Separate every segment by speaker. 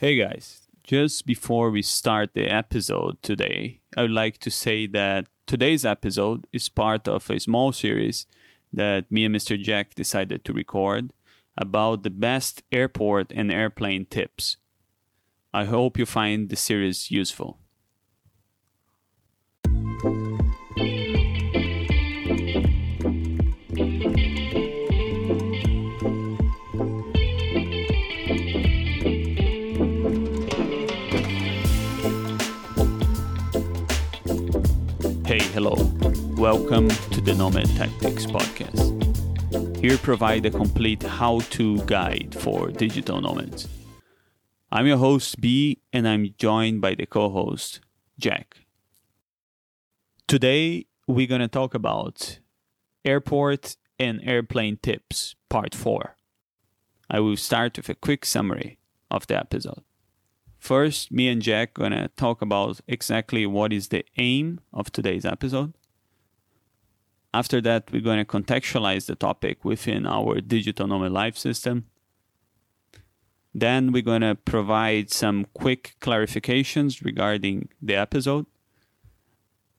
Speaker 1: Hey guys, just before we start the episode today, I would like to say that today's episode is part of a small series that me and Mr. Jack decided to record about the best airport and airplane tips. I hope you find the series useful. Welcome to the Nomad Tactics podcast. Here provide a complete how-to guide for digital nomads. I'm your host B and I'm joined by the co-host Jack. Today we're going to talk about airport and airplane tips part 4. I will start with a quick summary of the episode. First, me and Jack gonna talk about exactly what is the aim of today's episode. After that, we're gonna contextualize the topic within our digital nomad life system. Then we're gonna provide some quick clarifications regarding the episode.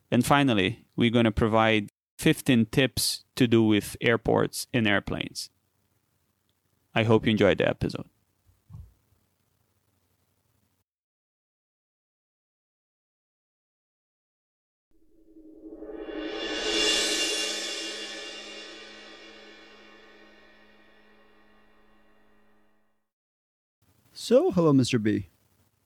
Speaker 1: And finally, we're gonna provide 15 tips to do with airports and airplanes. I hope you enjoyed the episode.
Speaker 2: So, hello, Mr. B.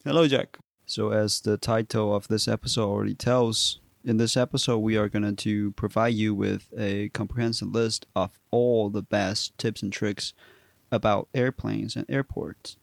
Speaker 1: Hello, Jack.
Speaker 2: So, as the title of this episode already tells, in this episode, we are going to provide you with a comprehensive list of all the best tips and tricks about airplanes and airports.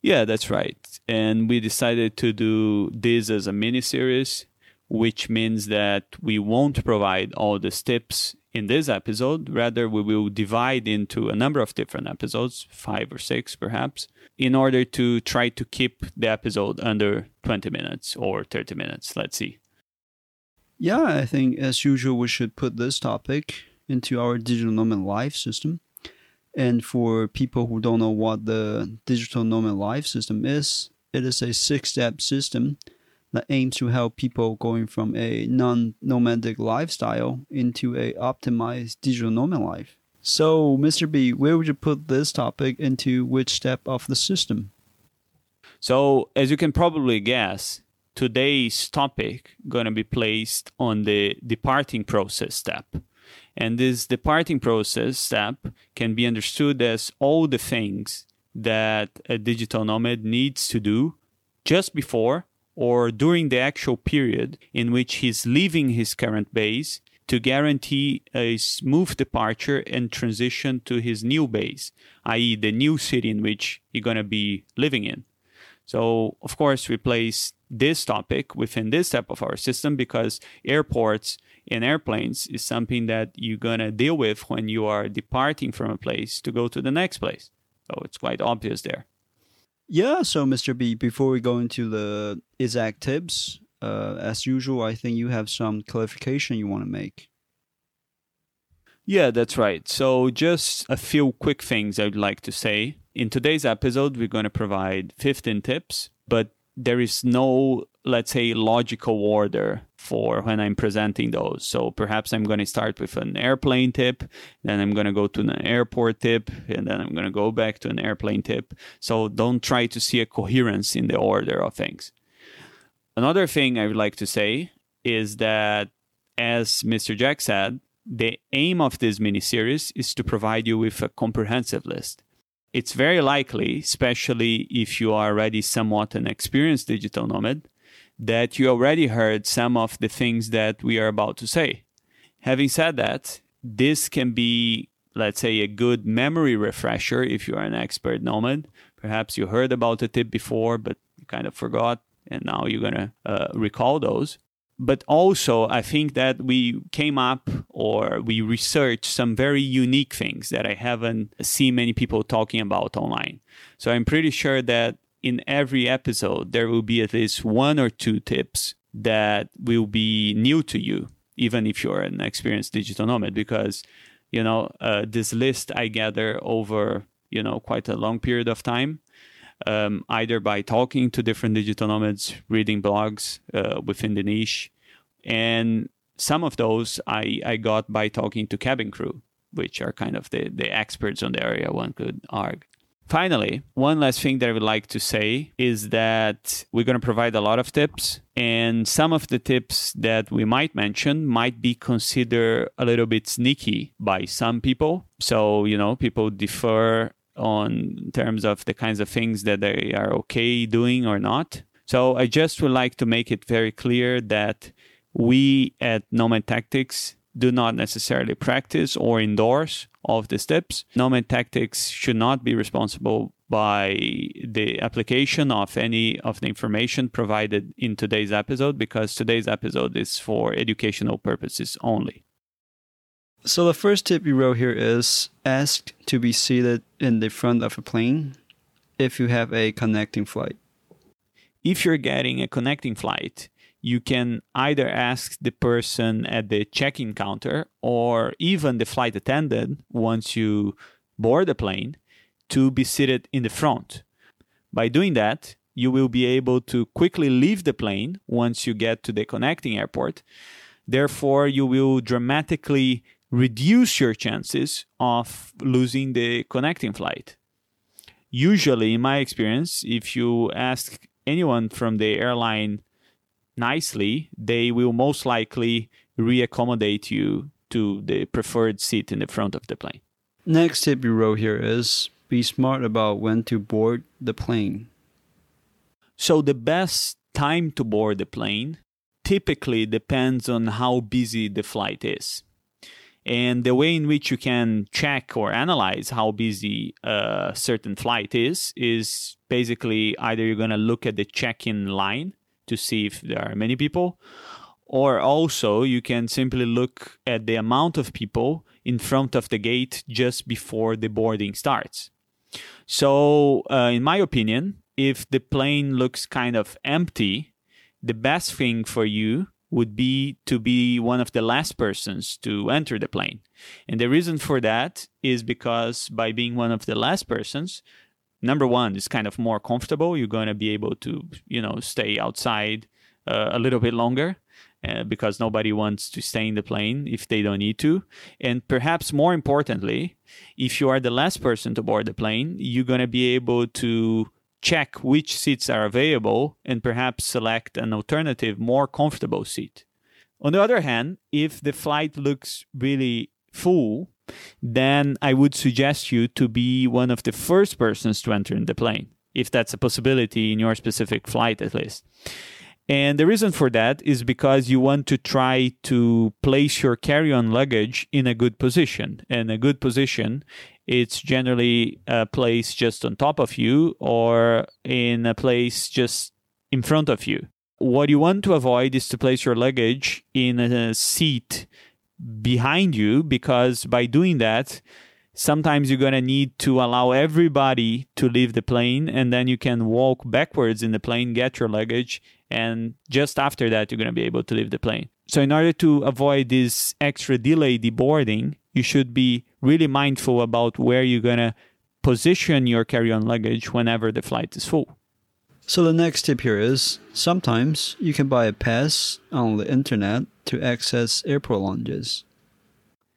Speaker 1: Yeah, that's right. And we decided to do this as a mini series, which means that we won't provide all the tips in this episode. Rather, we will divide into a number of different episodes, five or six perhaps, in order to try to keep the episode under 20 minutes or 30 minutes. Let's see.
Speaker 2: Yeah, I think as usual, we should put this topic into our digital nomad life system. And for people who don't know what the digital nomad life system is, it is a six step system that aims to help people going from a non-nomadic lifestyle into a optimized digital nomad life. So, Mr. B, where would you put this topic into which step of the system?
Speaker 1: So, as you can probably guess, today's topic going to be placed on the departing process step. And this departing process step can be understood as all the things that a digital nomad needs to do just before or during the actual period in which he's leaving his current base to guarantee a smooth departure and transition to his new base, i.e., the new city in which he's going to be living in. So, of course, we place this topic within this step of our system because airports and airplanes is something that you're going to deal with when you are departing from a place to go to the next place. So, it's quite obvious there.
Speaker 2: Yeah, so Mr. B, before we go into the exact tips, uh, as usual, I think you have some clarification you want to make.
Speaker 1: Yeah, that's right. So, just a few quick things I'd like to say. In today's episode, we're going to provide 15 tips, but there is no, let's say, logical order for when I'm presenting those. So perhaps I'm going to start with an airplane tip, then I'm going to go to an airport tip, and then I'm going to go back to an airplane tip. So don't try to see a coherence in the order of things. Another thing I would like to say is that, as Mr. Jack said, the aim of this mini series is to provide you with a comprehensive list it's very likely, especially if you are already somewhat an experienced digital nomad, that you already heard some of the things that we are about to say. Having said that, this can be, let's say, a good memory refresher if you are an expert nomad. Perhaps you heard about the tip before, but you kind of forgot, and now you're going to uh, recall those but also I think that we came up or we researched some very unique things that I haven't seen many people talking about online. So I'm pretty sure that in every episode there will be at least one or two tips that will be new to you, even if you're an experienced digital nomad, because you know uh, this list I gather over you know quite a long period of time um, either by talking to different digital nomads, reading blogs uh, within the niche, and some of those I, I got by talking to cabin crew, which are kind of the, the experts on the area, one could argue. Finally, one last thing that I would like to say is that we're going to provide a lot of tips, and some of the tips that we might mention might be considered a little bit sneaky by some people. So, you know, people differ on terms of the kinds of things that they are okay doing or not. So, I just would like to make it very clear that we at Nomad Tactics do not necessarily practice or endorse of the steps. Nomad Tactics should not be responsible by the application of any of the information provided in today's episode because today's episode is for educational purposes only.
Speaker 2: So the first tip you wrote here is ask to be seated in the front of a plane if you have a connecting flight.
Speaker 1: If you're getting a connecting flight, you can either ask the person at the check-in counter or even the flight attendant once you board the plane to be seated in the front. By doing that, you will be able to quickly leave the plane once you get to the connecting airport. Therefore, you will dramatically reduce your chances of losing the connecting flight. Usually, in my experience, if you ask anyone from the airline nicely, they will most likely reaccommodate you to the preferred seat in the front of the plane.
Speaker 2: Next tip you wrote here is be smart about when to board the plane.
Speaker 1: So, the best time to board the plane typically depends on how busy the flight is. And the way in which you can check or analyze how busy a certain flight is is basically either you're going to look at the check in line to see if there are many people. Or also, you can simply look at the amount of people in front of the gate just before the boarding starts. So, uh, in my opinion, if the plane looks kind of empty, the best thing for you would be to be one of the last persons to enter the plane. And the reason for that is because by being one of the last persons, number one is kind of more comfortable. You're going to be able to you know stay outside uh, a little bit longer uh, because nobody wants to stay in the plane if they don't need to. And perhaps more importantly if you are the last person to board the plane you're going to be able to check which seats are available and perhaps select an alternative more comfortable seat. On the other hand if the flight looks really full then I would suggest you to be one of the first persons to enter in the plane, if that's a possibility in your specific flight at least. And the reason for that is because you want to try to place your carry on luggage in a good position. And a good position, it's generally a place just on top of you or in a place just in front of you. What you want to avoid is to place your luggage in a seat behind you because by doing that, sometimes you're going to need to allow everybody to leave the plane and then you can walk backwards in the plane, get your luggage, and just after that, you're going to be able to leave the plane. So, in order to avoid this extra delay deboarding, you should be really mindful about where you're going to position your carry on luggage whenever the flight is full.
Speaker 2: So the next tip here is sometimes you can buy a pass on the internet to access airport lounges.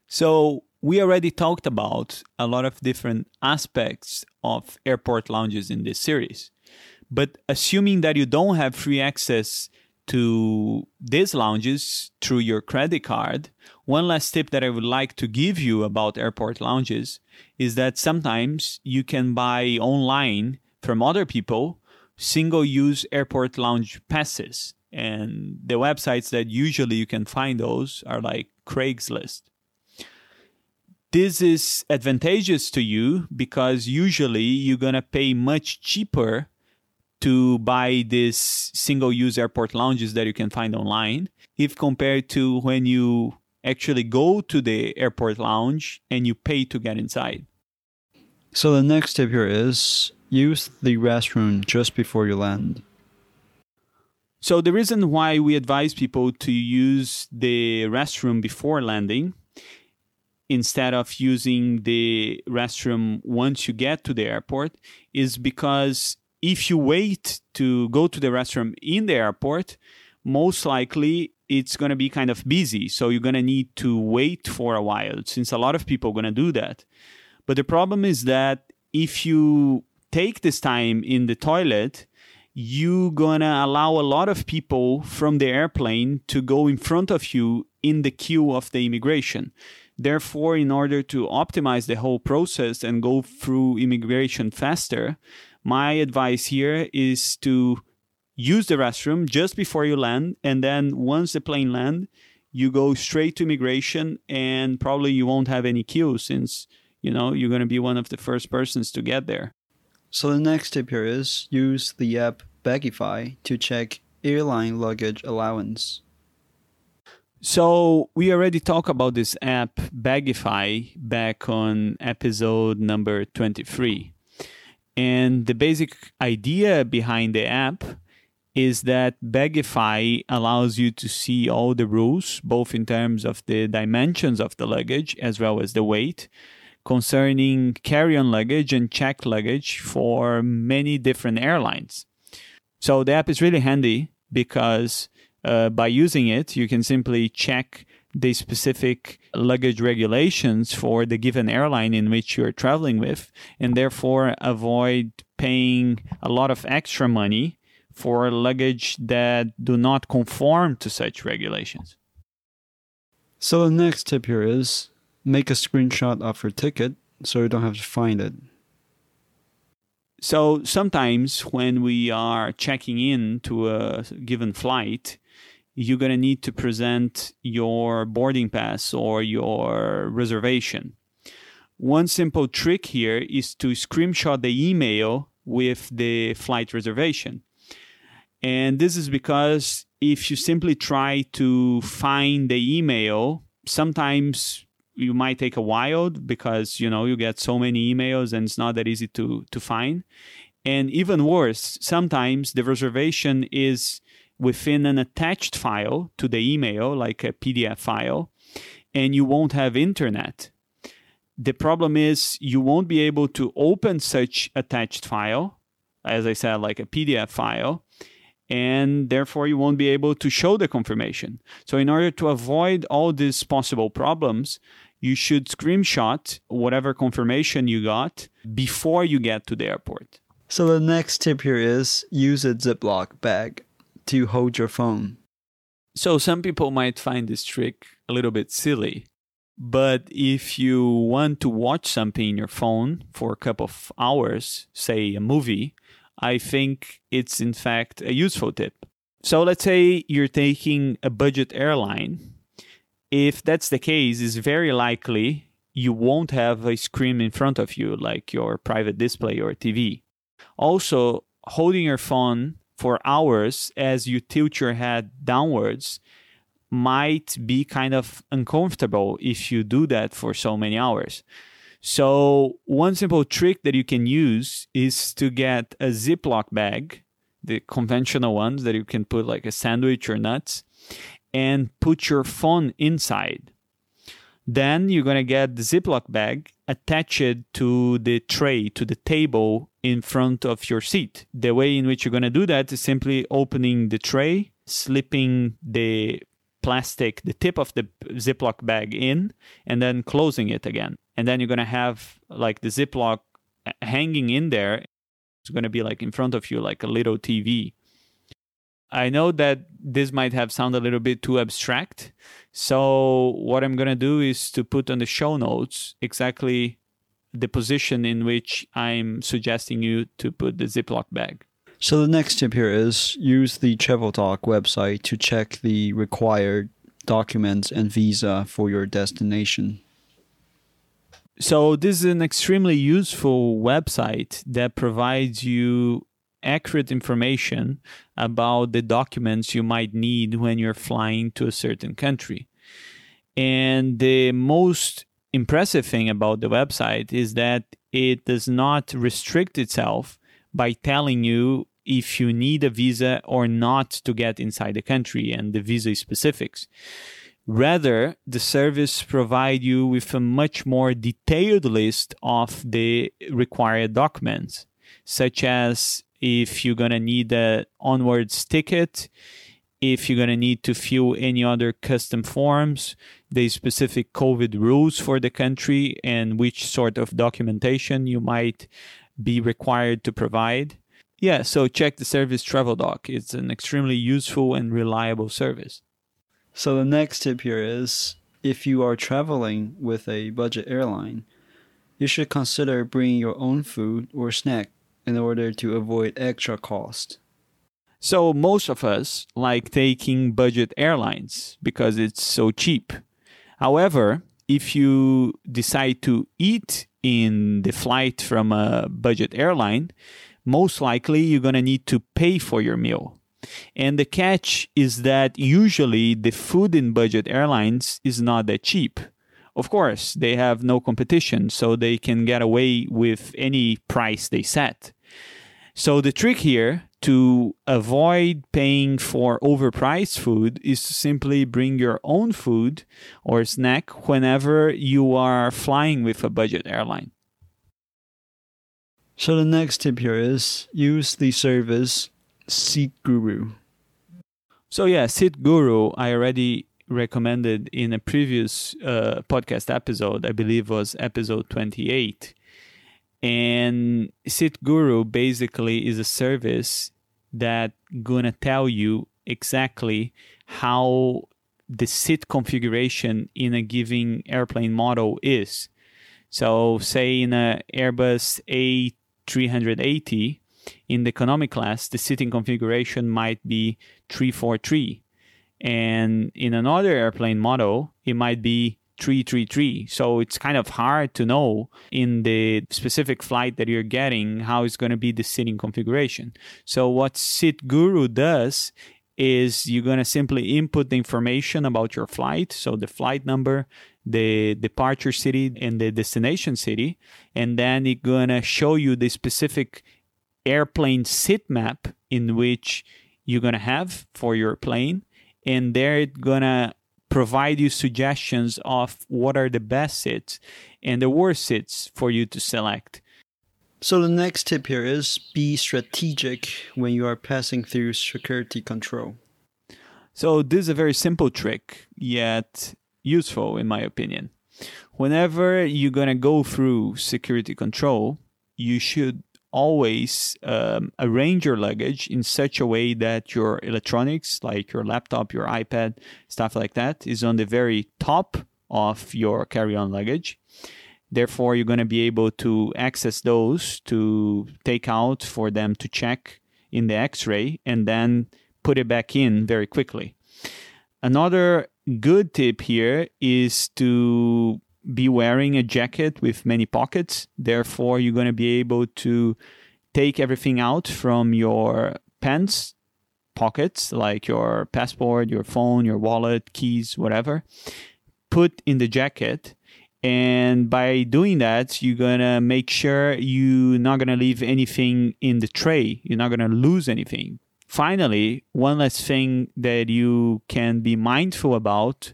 Speaker 1: So we already talked about a lot of different aspects of airport lounges in this series. But assuming that you don't have free access to these lounges through your credit card, one last tip that I would like to give you about airport lounges is that sometimes you can buy online from other people single use airport lounge passes. And the websites that usually you can find those are like Craigslist. This is advantageous to you because usually you're going to pay much cheaper to buy these single use airport lounges that you can find online if compared to when you actually go to the airport lounge and you pay to get inside.
Speaker 2: So the next tip here is use the restroom just before you land.
Speaker 1: So, the reason why we advise people to use the restroom before landing instead of using the restroom once you get to the airport is because if you wait to go to the restroom in the airport, most likely it's going to be kind of busy. So you're going to need to wait for a while since a lot of people are going to do that. But the problem is that if you take this time in the toilet, you're going to allow a lot of people from the airplane to go in front of you in the queue of the immigration. Therefore, in order to optimize the whole process and go through immigration faster, my advice here is to use the restroom just before you land and then once the plane land you go straight to immigration and probably you won't have any queue since you know you're going to be one of the first persons to get there
Speaker 2: so the next tip here is use the app bagify to check airline luggage allowance.
Speaker 1: So we already talked about this app bagify back on episode number 23 and the basic idea behind the app is that Bagify allows you to see all the rules, both in terms of the dimensions of the luggage as well as the weight, concerning carry on luggage and checked luggage for many different airlines. So the app is really handy because uh, by using it, you can simply check the specific luggage regulations for the given airline in which you're traveling with, and therefore avoid paying a lot of extra money for luggage that do not conform to such regulations.
Speaker 2: So the next tip here is make a screenshot of your ticket so you don't have to find it.
Speaker 1: So sometimes when we are checking in to a given flight, you're going to need to present your boarding pass or your reservation. One simple trick here is to screenshot the email with the flight reservation. And this is because if you simply try to find the email, sometimes you might take a while because you know you get so many emails and it's not that easy to to find. And even worse, sometimes the reservation is within an attached file to the email, like a PDF file, and you won't have internet. The problem is you won't be able to open such attached file, as I said, like a PDF file, and therefore you won't be able to show the confirmation. So, in order to avoid all these possible problems, you should screenshot whatever confirmation you got before you get to the airport.
Speaker 2: So, the next tip here is use a Ziploc bag to hold your phone.
Speaker 1: So, some people might find this trick a little bit silly. But if you want to watch something in your phone for a couple of hours, say a movie, I think it's in fact a useful tip. So let's say you're taking a budget airline. If that's the case, it's very likely you won't have a screen in front of you like your private display or TV. Also, holding your phone for hours as you tilt your head downwards might be kind of uncomfortable if you do that for so many hours. So, one simple trick that you can use is to get a Ziploc bag, the conventional ones that you can put like a sandwich or nuts, and put your phone inside. Then you're going to get the Ziploc bag, attach it to the tray, to the table in front of your seat. The way in which you're going to do that is simply opening the tray, slipping the plastic, the tip of the Ziploc bag in, and then closing it again and then you're going to have like the Ziploc uh, hanging in there. It's going to be like in front of you, like a little TV. I know that this might have sounded a little bit too abstract. So, what I'm going to do is to put on the show notes exactly the position in which I'm suggesting you to put the Ziploc bag.
Speaker 2: So, the next tip here is use the Travel website to check the required documents and visa for your destination.
Speaker 1: So this is an extremely useful website that provides you accurate information about the documents you might need when you're flying to a certain country. And the most impressive thing about the website is that it does not restrict itself by telling you if you need a visa or not to get inside the country and the visa specifics. Rather, the service provide you with a much more detailed list of the required documents, such as if you're going to need an onwards ticket, if you're going to need to fill any other custom forms, the specific COVID rules for the country, and which sort of documentation you might be required to provide. Yeah, so check the service TravelDoc. It's an extremely useful and reliable service.
Speaker 2: So the next tip here is if you are traveling with a budget airline, you should consider bringing your own food or snack in order to avoid extra cost.
Speaker 1: So most of us like taking budget airlines because it's so cheap. However, if you decide to eat in the flight from a budget airline, most likely you're going to need to pay for your meal. And the catch is that usually the food in budget airlines is not that cheap. Of course, they have no competition, so they can get away with any price they set. So the trick here to avoid paying for overpriced food is to simply bring your own food or snack whenever you are flying with a budget airline.
Speaker 2: So the next tip here is use the service Seat Guru.
Speaker 1: So yeah, Seat Guru I already recommended in a previous uh, podcast episode. I believe was episode 28. And Seat Guru basically is a service that gonna tell you exactly how the seat configuration in a given airplane model is. So, say in a Airbus A380, in the economy class, the seating configuration might be 343. And in another airplane model, it might be 333. So it's kind of hard to know in the specific flight that you're getting how it's going to be the seating configuration. So what Seat Guru does is you're going to simply input the information about your flight, so the flight number, the departure city and the destination city, and then it's going to show you the specific airplane seat map in which you're going to have for your plane and they're going to provide you suggestions of what are the best seats and the worst seats for you to select.
Speaker 2: So the next tip here is be strategic when you are passing through security control.
Speaker 1: So this is a very simple trick, yet useful in my opinion. Whenever you're going to go through security control, you should always um, arrange your luggage in such a way that your electronics, like your laptop, your iPad, stuff like that, is on the very top of your carry on luggage. Therefore, you're going to be able to access those to take out for them to check in the x ray and then put it back in very quickly. Another good tip here is to be wearing a jacket with many pockets. Therefore, you're going to be able to take everything out from your pants pockets, like your passport, your phone, your wallet, keys, whatever, put in the jacket. And by doing that, you're going to make sure you're not going to leave anything in the tray. You're not going to lose anything. Finally, one last thing that you can be mindful about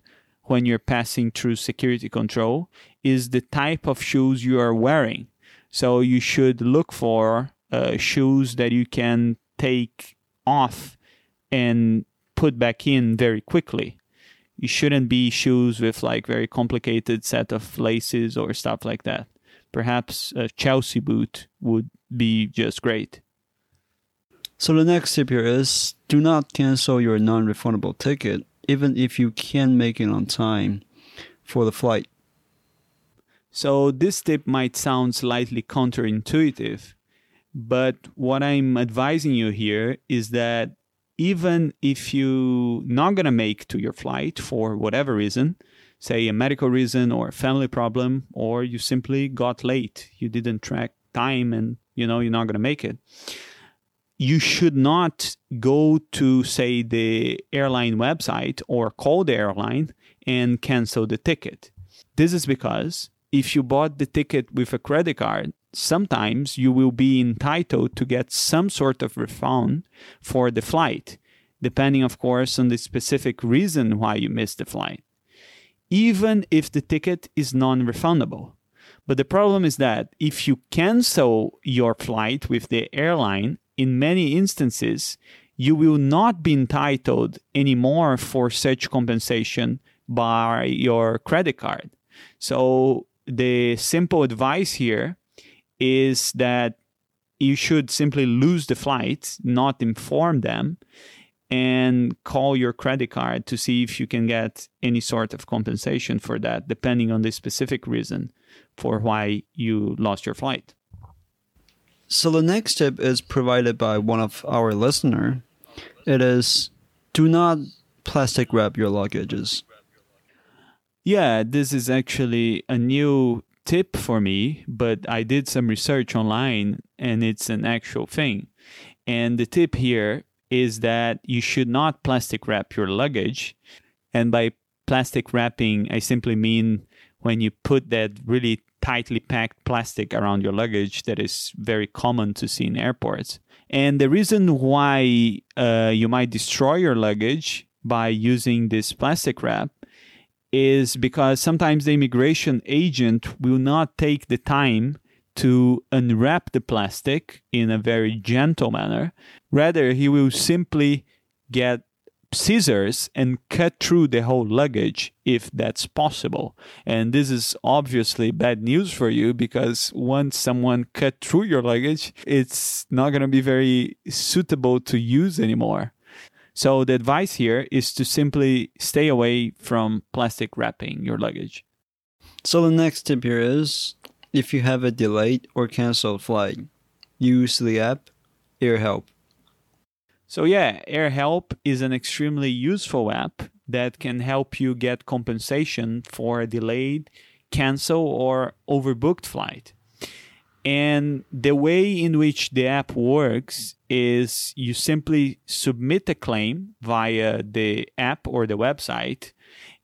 Speaker 1: when you're passing through security control is the type of shoes you are wearing. So you should look for uh, shoes that you can take off and put back in very quickly. You shouldn't be shoes with like very complicated set of laces or stuff like that. Perhaps a Chelsea boot would be just great.
Speaker 2: So the next tip here is do not cancel your non-refundable ticket even if you can make it on time for the flight.
Speaker 1: So this tip might sound slightly counterintuitive, but what I'm advising you here is that even if you're not going to make to your flight for whatever reason, say a medical reason or a family problem, or you simply got late, you didn't track time and you know you're not going to make it you should not go to say the airline website or call the airline and cancel the ticket. This is because if you bought the ticket with a credit card sometimes you will be entitled to get some sort of refund for the flight depending of course on the specific reason why you missed the flight even if the ticket is non-refundable. But the problem is that if you cancel your flight with the airline in many instances, you will not be entitled anymore for such compensation by your credit card. So, the simple advice here is that you should simply lose the flight, not inform them, and call your credit card to see if you can get any sort of compensation for that, depending on the specific reason for why you lost your flight.
Speaker 2: So the next tip is provided by one of our listener. It is do not plastic wrap your luggages.
Speaker 1: Yeah, this is actually a new tip for me, but I did some research online and it's an actual thing. And the tip here is that you should not plastic wrap your luggage. And by plastic wrapping, I simply mean when you put that really tightly packed plastic around your luggage that is very common to see in airports. And the reason why uh, you might destroy your luggage by using this plastic wrap is because sometimes the immigration agent will not take the time to unwrap the plastic in a very gentle manner. Rather, he will simply get scissors and cut through the whole luggage if that's possible. And this is obviously bad news for you because once someone cut through your luggage, it's not going to be very suitable to use anymore. So the advice here is to simply stay away from plastic wrapping your luggage.
Speaker 2: So the next tip here is if you have a delayed or canceled flight, use the app AirHelp.
Speaker 1: So yeah, AirHelp is an extremely useful app that can help you get compensation for a delayed, cancel or overbooked flight. And the way in which the app works is you simply submit a claim via the app or the website,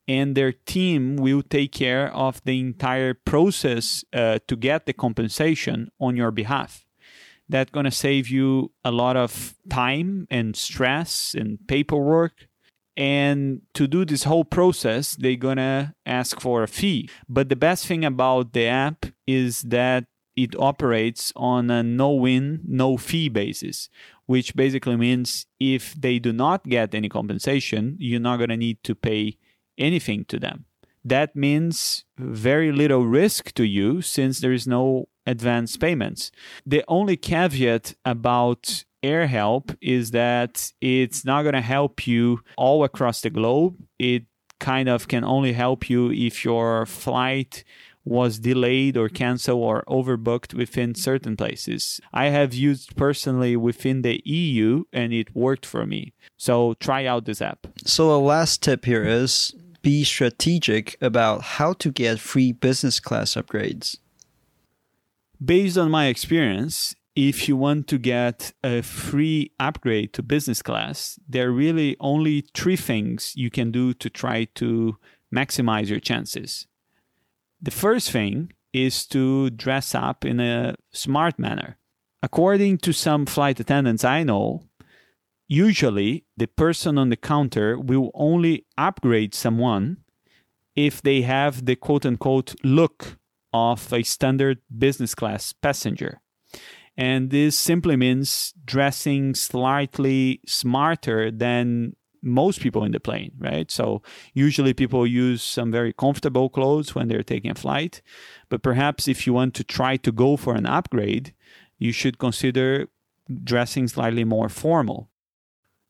Speaker 1: and their team will take care of the entire process uh, to get the compensation on your behalf. That's going to save you a lot of time and stress and paperwork. And to do this whole process, they're going to ask for a fee. But the best thing about the app is that it operates on a no win, no fee basis, which basically means if they do not get any compensation, you're not going to need to pay anything to them. That means very little risk to you since there is no advance payments. The only caveat about AirHelp is that it's not going to help you all across the globe. It kind of can only help you if your flight was delayed or canceled or overbooked within certain places. I have used personally within the EU and it worked for me. So try out this app.
Speaker 2: So the last tip here is be strategic about how to get free business class upgrades.
Speaker 1: Based on my experience, if you want to get a free upgrade to business class, there are really only three things you can do to try to maximize your chances. The first thing is to dress up in a smart manner. According to some flight attendants I know, usually the person on the counter will only upgrade someone if they have the quote unquote look of a standard business class passenger. And this simply means dressing slightly smarter than most people in the plane, right? So usually people use some very comfortable clothes when they're taking a flight, but perhaps if you want to try to go for an upgrade, you should consider dressing slightly more formal.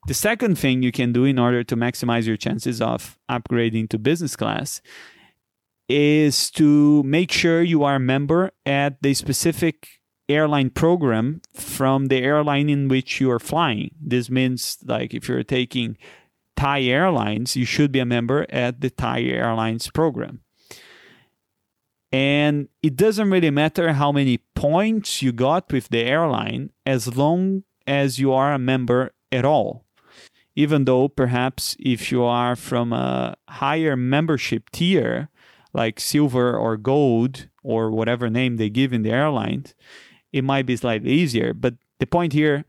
Speaker 1: The second thing you can do in order to maximize your chances of upgrading to business class is to make sure you are a member at the specific airline program from the airline in which you are flying. This means like if you're taking Thai Airlines, you should be a member at the Thai Airlines program. And it doesn't really matter how many points you got with the airline as long as you are a member at all. Even though perhaps if you are from a higher membership tier, like silver or gold or whatever name they give in the airlines, it might be slightly easier. But the point here,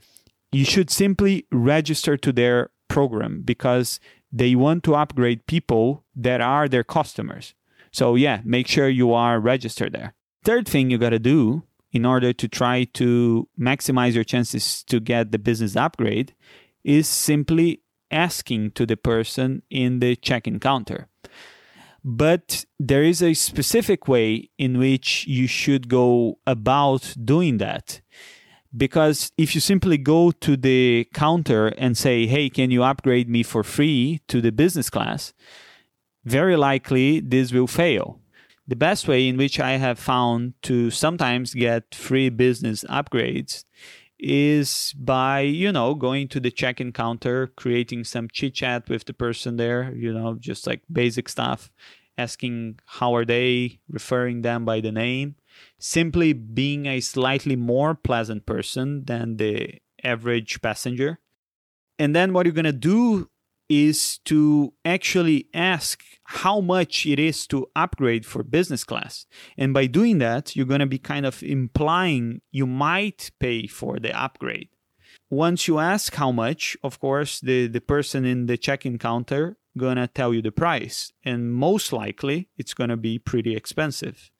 Speaker 1: you should simply register to their program because they want to upgrade people that are their customers. So, yeah, make sure you are registered there. Third thing you got to do in order to try to maximize your chances to get the business upgrade is simply asking to the person in the check-in counter. But there is a specific way in which you should go about doing that. Because if you simply go to the counter and say, hey, can you upgrade me for free to the business class? Very likely this will fail. The best way in which I have found to sometimes get free business upgrades is by you know going to the check-in counter creating some chit chat with the person there you know just like basic stuff asking how are they referring them by the name simply being a slightly more pleasant person than the average passenger. And then what you're going to do is to actually ask how much it is to upgrade for business class. And by doing that, you're going to be kind of implying you might pay for the upgrade. Once you ask how much, of course, the, the person in the check-in counter going to tell you the price. And most likely, it's going to be pretty expensive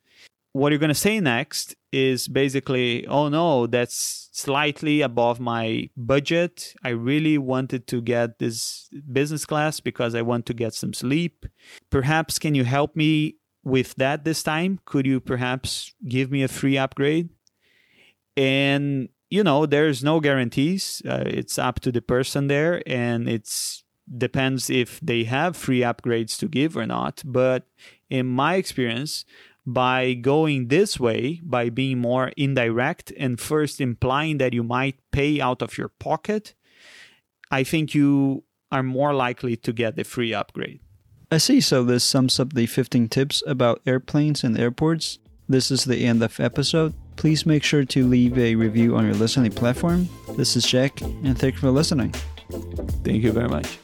Speaker 1: what you're going to say next is basically, oh no, that's slightly above my budget. I really wanted to get this business class because I want to get some sleep. Perhaps can you help me with that this time? Could you perhaps give me a free upgrade? And you know, there's no guarantees. Uh, it's up to the person there, and it's depends if they have free upgrades to give or not. But in my experience, by going this way, by being more indirect and first implying that you might pay out of your pocket, I think you are more likely to get the free upgrade.
Speaker 2: I see. So this sums up the 15 tips about airplanes and airports. This is the end of episode. Please make sure to leave a review on your listening platform. This is Jack, and thank you for listening.
Speaker 1: Thank you very much.